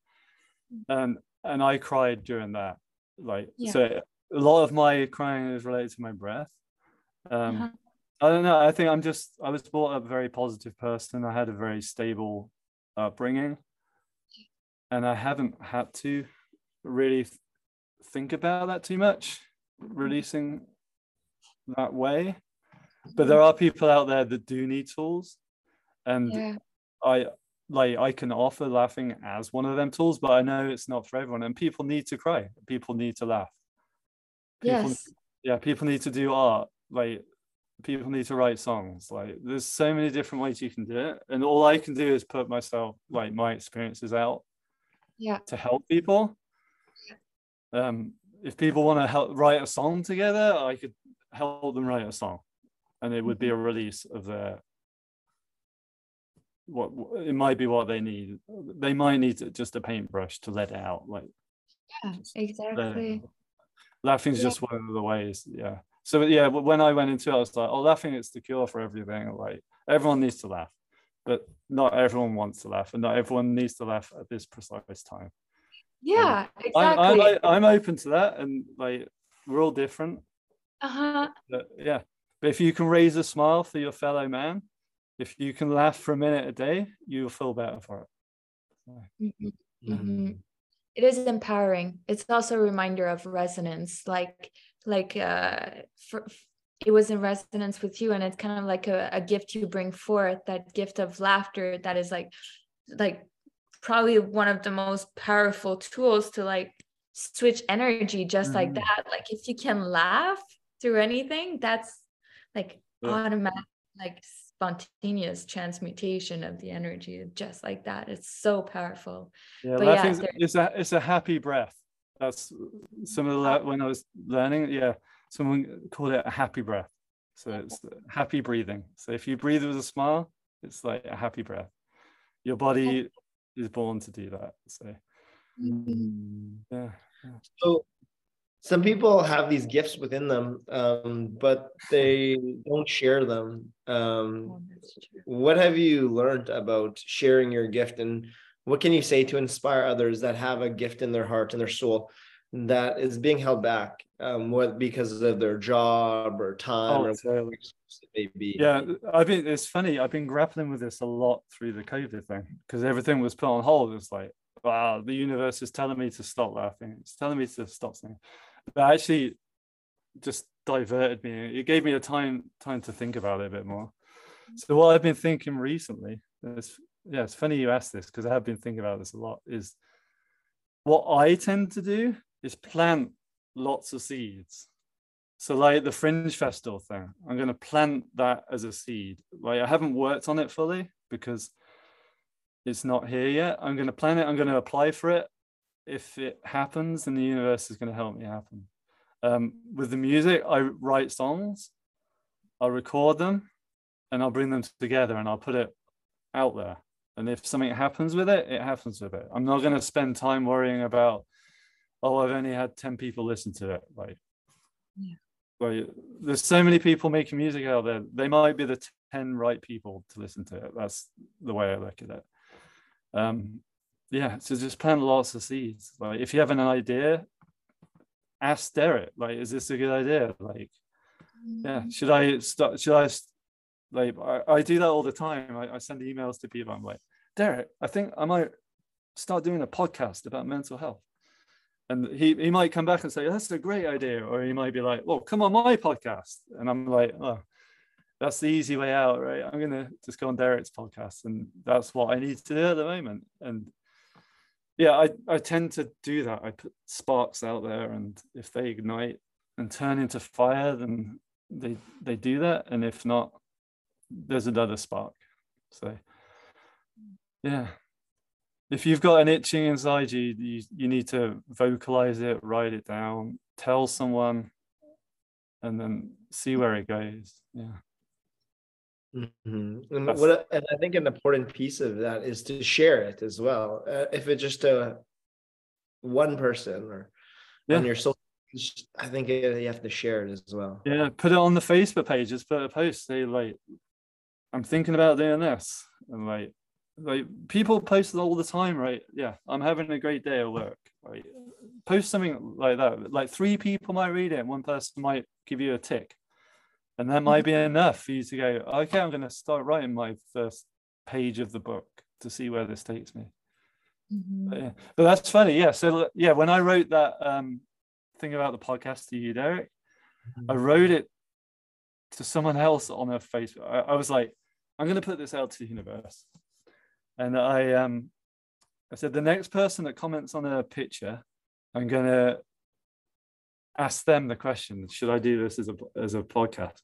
and and I cried during that. Like Yeah. so, a lot of my crying is related to my breath. Um, Uh-huh. I don't know. I think I'm just I was brought up a very positive person. I had a very stable upbringing, and I haven't had to really th- think about that too much, releasing that way. but there are people out there that do need tools and Yeah. i like i can offer laughing as one of them tools but i know it's not for everyone and people need to cry. People need to laugh. People, Yes. yeah people need to do art. Like people need to write songs. Like there's so many different ways you can do it and all i can do is put myself like my experiences out Yeah. to help people. Um if people want to help write a song together i could help them write a song and it would be a release of their what it might be what they need they might need just a paintbrush to let it out like Yeah. just let it Exactly. laughing's Yeah. just one of the ways yeah so yeah when i went into it i was like oh laughing is the cure for everything like everyone needs to laugh but not everyone wants to laugh and not everyone needs to laugh at this precise time Yeah. I'm, Exactly. I'm, I'm open to that and like we're all different uh-huh. but yeah but if you can raise a smile for your fellow man if you can laugh for a minute a day you'll feel better for it Mhm. Mhm. It is empowering. It's also a reminder of resonance, like like uh, for, it was in resonance with you, and it's kind of like a, a gift you bring forth. That gift of laughter that is like like probably one of the most powerful tools to like switch energy just like Mhm. that. Like if you can laugh through anything, that's like Yeah. automatic, like spontaneous transmutation of the energy, just like that. It's so powerful. Yeah, But yeah, there- it's a it's a happy breath. That's some of the when I was learning. Yeah, someone called it a happy breath. So it's happy breathing. So if you breathe with a smile, it's like a happy breath. Your body is born to do that. So mm. yeah, So some people have these gifts within them, um, but they don't share them. Um, Oh, what have you learned about sharing your gift and what can you say to inspire others that have a gift in their heart and their soul that is being held back um, what because of their job or time Oh, or totally. whatever it may be yeah. I've been. It's funny. I've been grappling with this a lot through the COVID thing because everything was put on hold. It's like, wow, the universe is telling me to stop laughing. It's telling me to stop singing. But actually, just diverted me. It gave me a time time to think about it a bit more. So what I've been thinking recently is, yeah, it's funny you asked this because I have been thinking about this a lot. Is what I tend to do is plant lots of seeds. So like the Fringe Festival thing, I'm going to plant that as a seed. Like I haven't worked on it fully because it's not here yet. I'm going to plant it. I'm going to apply for it. If it happens, then the universe is going to help me happen. Um, with the music, I write songs, I'll record them, and I'll bring them together and I'll put it out there. And if something happens with it, it happens with it. I'm not going to spend time worrying about, oh, I've only had 10 people listen to it. Like, Yeah. like there's so many people making music out there. They might be the 10 right people to listen to it. That's the way I look at it. Um, yeah, so just plant lots of seeds. Like, if you have an idea, ask Derek, like, is this a good idea? Like, yeah mm-hmm. should i start should i like i, I do that all the time. I, I send emails to people. I'm like derek i think i might start doing a podcast about mental health. And he, he might come back and say that's a great idea. Or he might be like well come on my podcast. And i'm like oh that's the easy way out right? I'm gonna just go on derek's podcast and that's what i need to do at the moment. And yeah i, I tend to do that. I put sparks out there and if they ignite and turn into fire then they they do that. And if not there's another spark. So yeah. If you've got an itching inside you you, you need to vocalize it write it down tell someone and then see where it goes. Yeah Mhm. And That's- what and I think an important piece of that is to share it as well. Uh, if it's just a one person or Yeah. on your social, I think it, you have to share it as well. yeah put it on the facebook page just put a post say like i'm thinking about doing this and like like people post it all the time right yeah i'm having a great day at work right post something like that like three people might read it and one person might give you a tick and that might be enough for you to go okay i'm going to start writing my first page of the book to see where this takes me Mhm. but, yeah. but that's funny yeah so yeah when i wrote that um thing about the podcast to you derek I wrote it to someone else on a Facebook. I, I was like, I'm going to put this out to the universe, and I um, I said the next person that comments on a picture, I'm going to ask them the question: Should I do this as a as a podcast?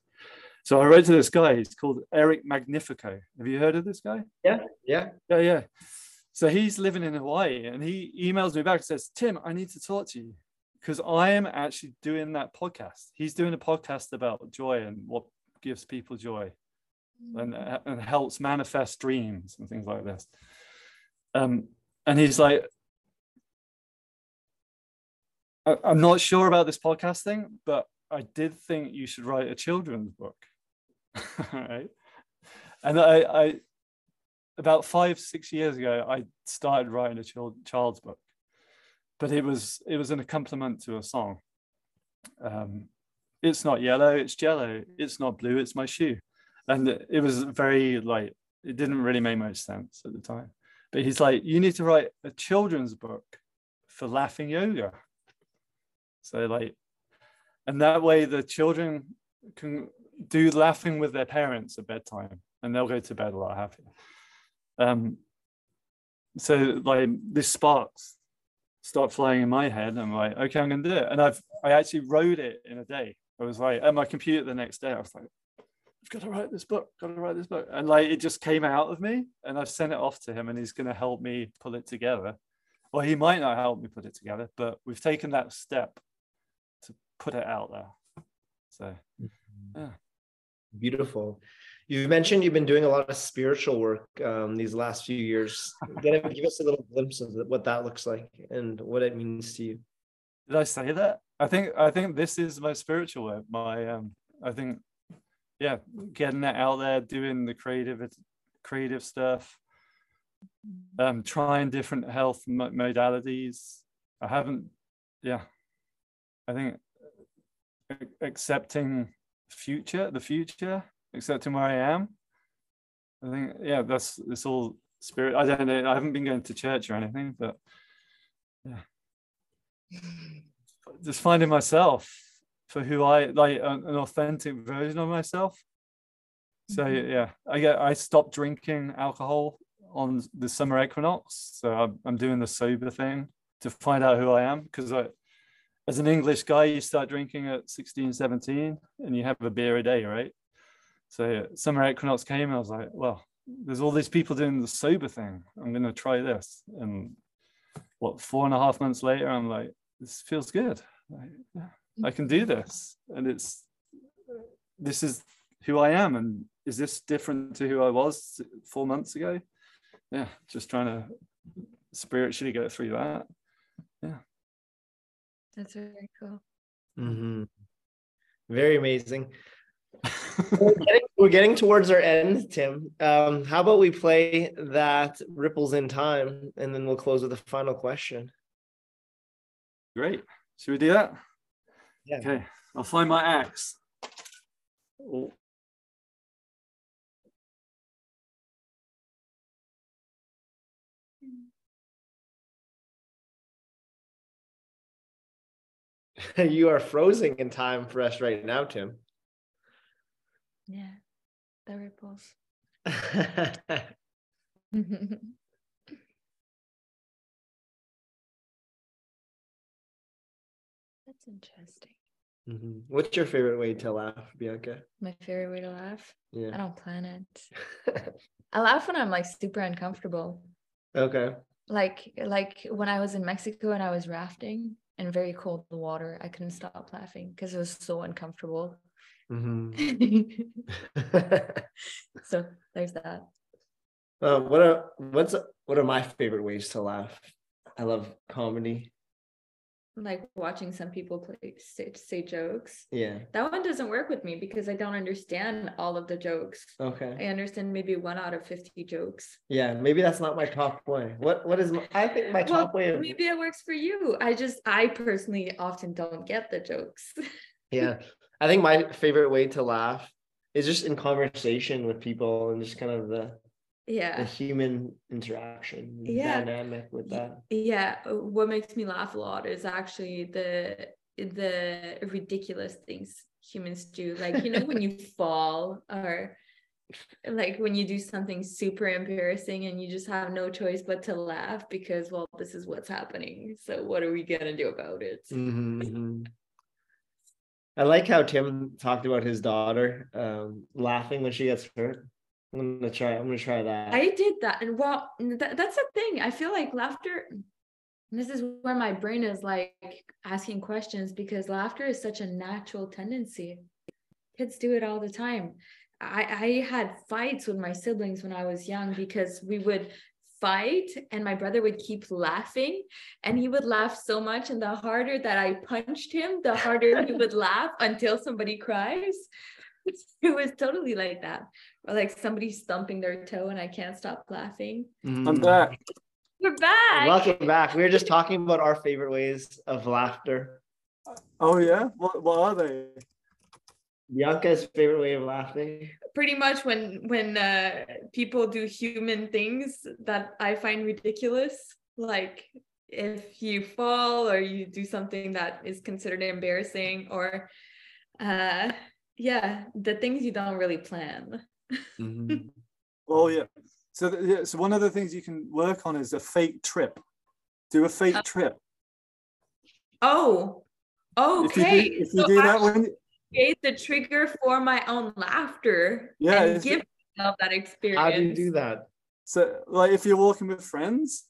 So I wrote to this guy. He's called Eric Magnifico. Have you heard of this guy? Yeah, yeah, yeah, yeah. So he's living in Hawaii, and he emails me back and says, "Tim, I need to talk to you because I am actually doing that podcast. He's doing a podcast about joy and what gives people joy, and and helps manifest dreams and things like this." Um, and he's like, I'm not sure about this podcast thing, but I did think you should write a children's book. right. And I, I, about five, six years ago, I started writing a child, child's book, but it was it was an accompaniment to a song. Um, it's not yellow, it's jello. It's not blue, it's my shoe. And it was very like it didn't really make much sense at the time. But he's like, you need to write a children's book for laughing yoga. So like, and that way the children can do laughing with their parents at bedtime, and they'll go to bed a lot happier. Um, so like this sparks start flying in my head. I'm like, okay, I'm gonna do it, and I've I actually wrote it in a day. I was like at my computer the next day. I was like, I've got to write this book. Got to write this book, and like it just came out of me, and I've sent it off to him, and he's gonna help me pull it together. Well, he might not help me put it together, but we've taken that step put it out there. So, mm-hmm. yeah. Beautiful. You mentioned you've been doing a lot of spiritual work um, these last few years. Give, give us a little glimpse of what that looks like and what it means to you. Did I say that? I think I think this is my spiritual work. My um, I think, yeah, getting it out there, doing the creative creative stuff, um, trying different health modalities. I haven't, yeah, I think accepting future, the future, accepting where I am. I think, yeah, that's it's all spirit. I don't know. I haven't been going to church or anything, but yeah, just finding myself for who I like, an, an authentic version of myself. So mm-hmm. yeah, I get I stopped drinking alcohol on the summer equinox. So I'm, I'm doing the sober thing to find out who I am because I as an English guy, you start drinking at 16, 17, and you have a beer a day, right? So summer equinox came, and I was like, well, there's all these people doing the sober thing. I'm going to try this. And what, four and a half months later, I'm like, this feels good. I can do this. And it's, this is who I am. And is this different to who I was four months ago? Yeah, just trying to spiritually go through that. Yeah. That's very cool. Mm-hmm. Very amazing. we're, getting, we're, getting, towards our end, Tim. Um, how about we play that Ripples in Time and then we'll close with a final question? Great. Should we do that? Yeah. Okay. I'll find my axe. Oh. you are frozen in time for us right now, Tim. Yeah, the ripples. That's interesting. Mm-hmm. What's your favorite way to laugh, Bianca? My favorite way to laugh? Yeah. I don't plan it. I laugh when I'm like super uncomfortable. Okay. Like like when I was in Mexico and I was rafting, in very cold water. I couldn't stop laughing because it was so uncomfortable. Mm-hmm. so there's that. Uh, what are what's what are my favorite ways to laugh? I love comedy like watching some people play say, say jokes. Yeah. That one doesn't work with me because i don't understand all of the jokes. Okay. I understand maybe one out of 50 jokes. Yeah maybe that's not my top way what what is my, i think my top well, way of maybe it works for you. I just i personally often don't get the jokes. Yeah. I think my favorite way to laugh is just in conversation with people and just kind of the yeah. The human interaction yeah. dynamic with that. yeah what makes me laugh a lot is actually the the ridiculous things humans do. Like, you know, when you fall or like when you do something super embarrassing and you just have no choice but to laugh because well this is what's happening. So what are we gonna do about it? Mm-hmm. i like how tim talked about his daughter um, laughing when she gets hurt i'm gonna try i'm gonna try that. I did that and well th- that's the thing i feel like laughter this is where my brain is like asking questions because laughter is such a natural tendency. Kids do it all the time. I, I had fights with my siblings when I was young because we would fight and my brother would keep laughing and he would laugh so much and the harder that I punched him the harder he would laugh until somebody cries it was totally like that. Or like somebody stumping their toe and I can't stop laughing. Mm. I'm back. We're back! Welcome back. We were just talking about our favorite ways of laughter. Oh yeah? What, what are they? Bianca's favorite way of laughing. Pretty much when when uh, people do human things that I find ridiculous, like if you fall or you do something that is considered embarrassing, or uh, yeah, the things you don't really plan. Mm-hmm. well, yeah. So th- yeah, so one of the things you can work on is a fake trip. Do a fake uh, trip. Oh, okay. If you do, if you so do that when create the trigger for my own laughter yeah, and give myself that experience. How do you do that? So, like, if you're walking with friends,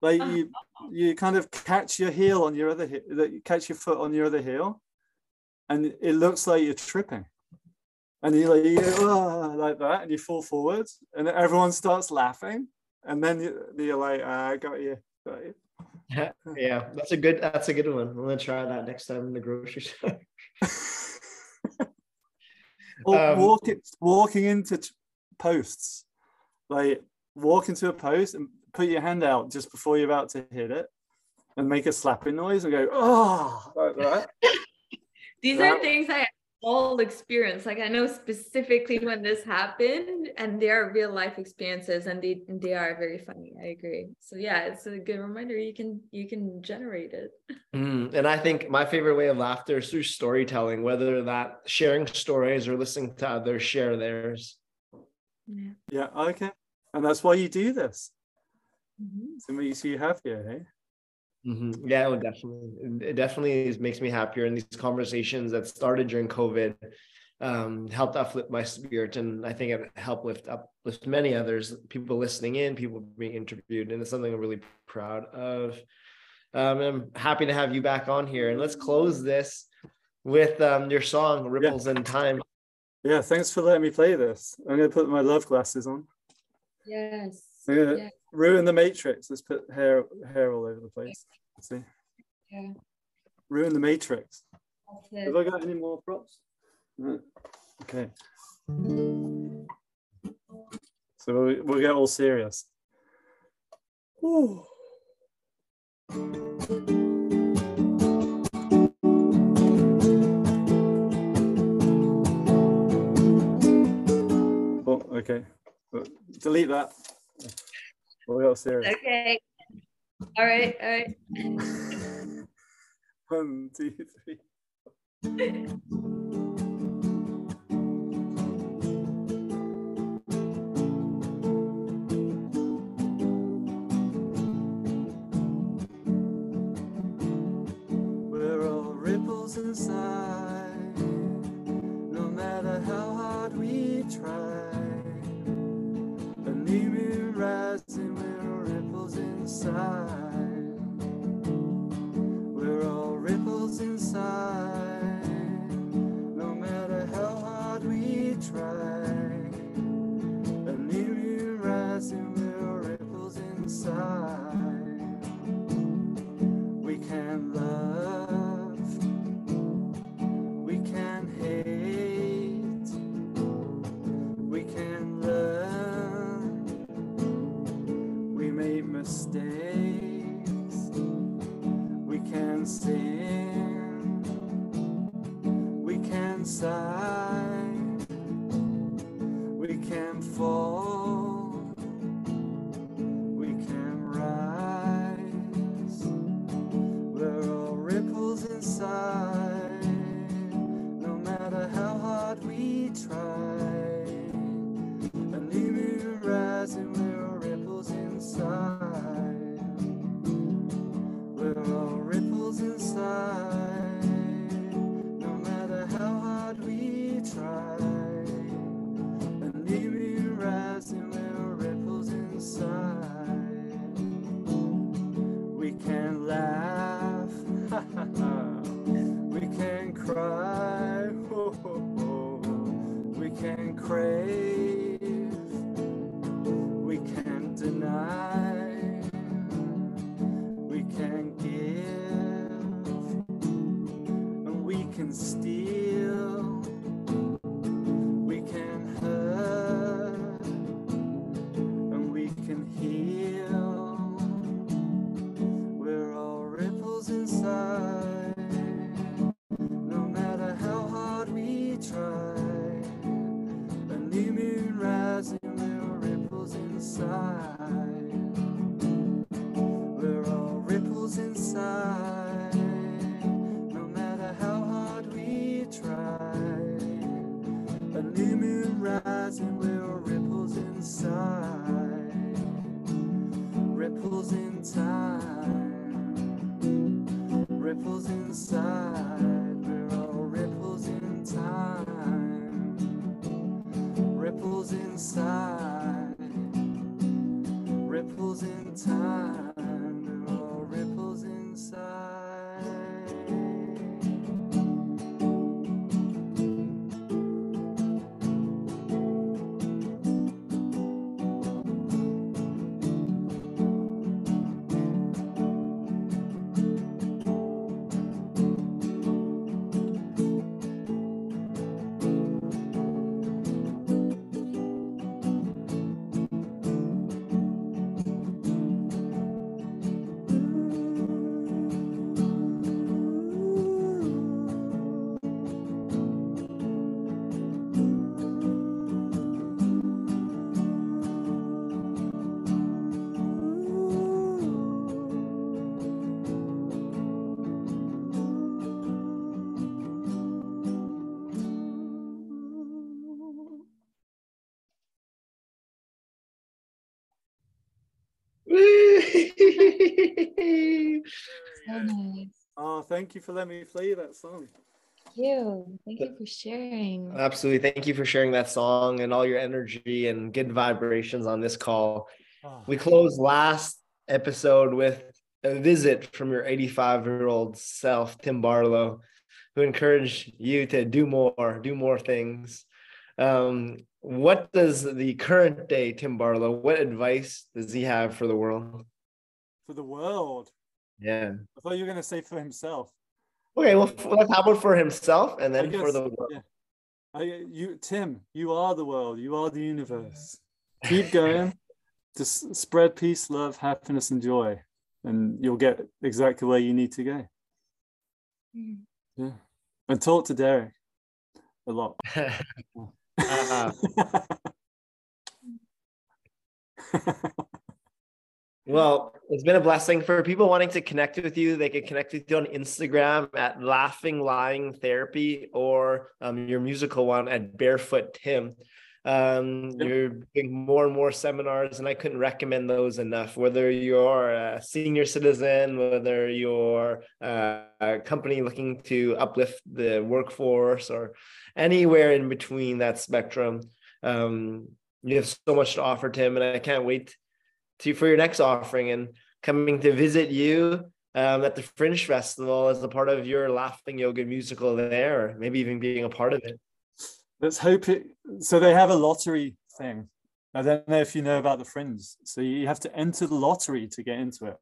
like you, uh-huh. you kind of catch your heel on your other heel, you catch your foot on your other heel, and it looks like you're tripping, and you're like, you, oh, like that, and you fall forwards, and everyone starts laughing, and then you, you're like, ah, I got you, got you. yeah, that's a good. That's a good one. I'm gonna try that next time in the grocery store. um, walking walking into t- posts, like walk into a post and put your hand out just before you're about to hit it, and make a slapping noise and go oh like that. These that, are things I all experience. Like i know specifically when this happened and they are real life experiences and they they are very funny. I agree. So yeah it's a good reminder you can you can generate it. Mm, and i think my favorite way of laughter is through storytelling whether that sharing stories or listening to others share theirs. Yeah. Yeah okay. And that's why you do this. Mm-hmm. so makes you happier hey Mm-hmm. Yeah, it definitely. It definitely makes me happier. And these conversations that started during COVID um, helped uplift my spirit, and I think it helped lift up uplift many others. People listening in, people being interviewed, and it's something I'm really proud of. Um, I'm happy to have you back on here, and let's close this with um, your song "Ripples yeah. in Time." Yeah, thanks for letting me play this. I'm gonna put my love glasses on. Yes. Yeah. Ruin the matrix. Let's put hair hair all over the place. Let's see. Yeah. Ruin the matrix. Have I got any more props? No. Okay. So we'll, we'll get all serious. Ooh. Oh, okay. Delete that. We'll go serious. Okay. All right. All right. One, two, three. We're all ripples inside, inside. Mistakes. We can sin. We can sigh. Thank you for letting me play that song. Thank you. Thank you for sharing. Absolutely. Thank you for sharing that song and all your energy and good vibrations on this call. Oh, We closed last episode with a visit from your 85 year old self, Tim Barlow, who encouraged you to do more, do more things. Um, what does the current day Tim Barlow, what advice does he have for the world? for the world. Yeah. I thought you were going to say for himself. Okay, well, let's how about for himself and then for the world? yeah. I, you, Tim, you are the world. You are the universe. Keep going. Just spread peace, love, happiness, and joy, and you'll get exactly where you need to go. Mm. Yeah, and talk to Derek a lot. Uh, Well, it's been a blessing for people wanting to connect with you. They can connect with you on Instagram at Laughing Lying Therapy or um, your musical one at Barefoot Tim. Um, You're doing more and more seminars, and I couldn't recommend those enough. Whether you're a senior citizen, whether you're uh, a company looking to uplift the workforce, or anywhere in between that spectrum, um, you have so much to offer, Tim, and I can't wait to for your next offering and coming to visit you um, at the Fringe Festival as a part of your Laughing Yoga musical there, or maybe even being a part of it. Let's hope it. So they have a lottery thing. I don't know if you know about the Fringe. So you have to enter the lottery to get into it.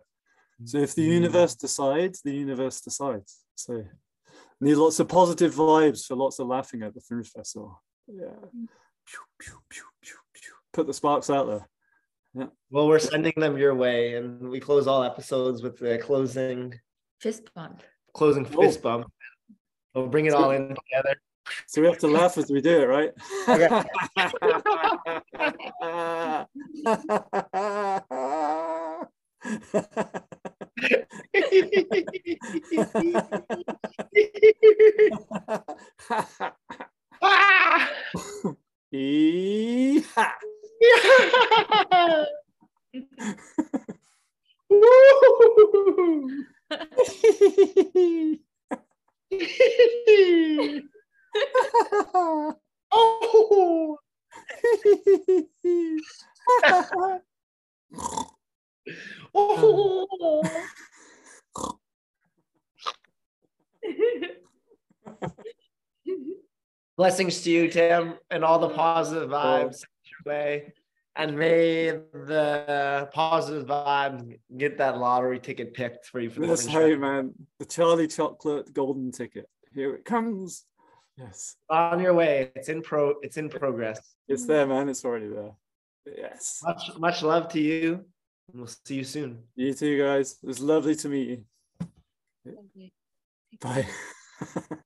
So if the Mm. universe decides, the universe decides. So need lots of positive vibes for lots of laughing at the Fringe Festival. Yeah. Pew, pew, pew, pew, pew. Put the sparks out there. Well, we're sending them your way, and we close all episodes with the closing Fist bump. closing Oh. fist bump. We'll bring it all in together. So we have to laugh as we do it, right? Yee-haw. Woo! oh! oh! Blessings to you, Tim, and all the positive oh. vibes your way. And may the positive vibes get that lottery ticket picked for you for the Let's Fringe hope, Festival. man. The Charlie Chocolate golden ticket. Here it comes. Yes. on your way. It's in pro. It's in progress. It's there, man. It's already there. Yes. Much much love to you. And we'll see you soon. You too, guys. It was lovely to meet you. Thank you. Bye.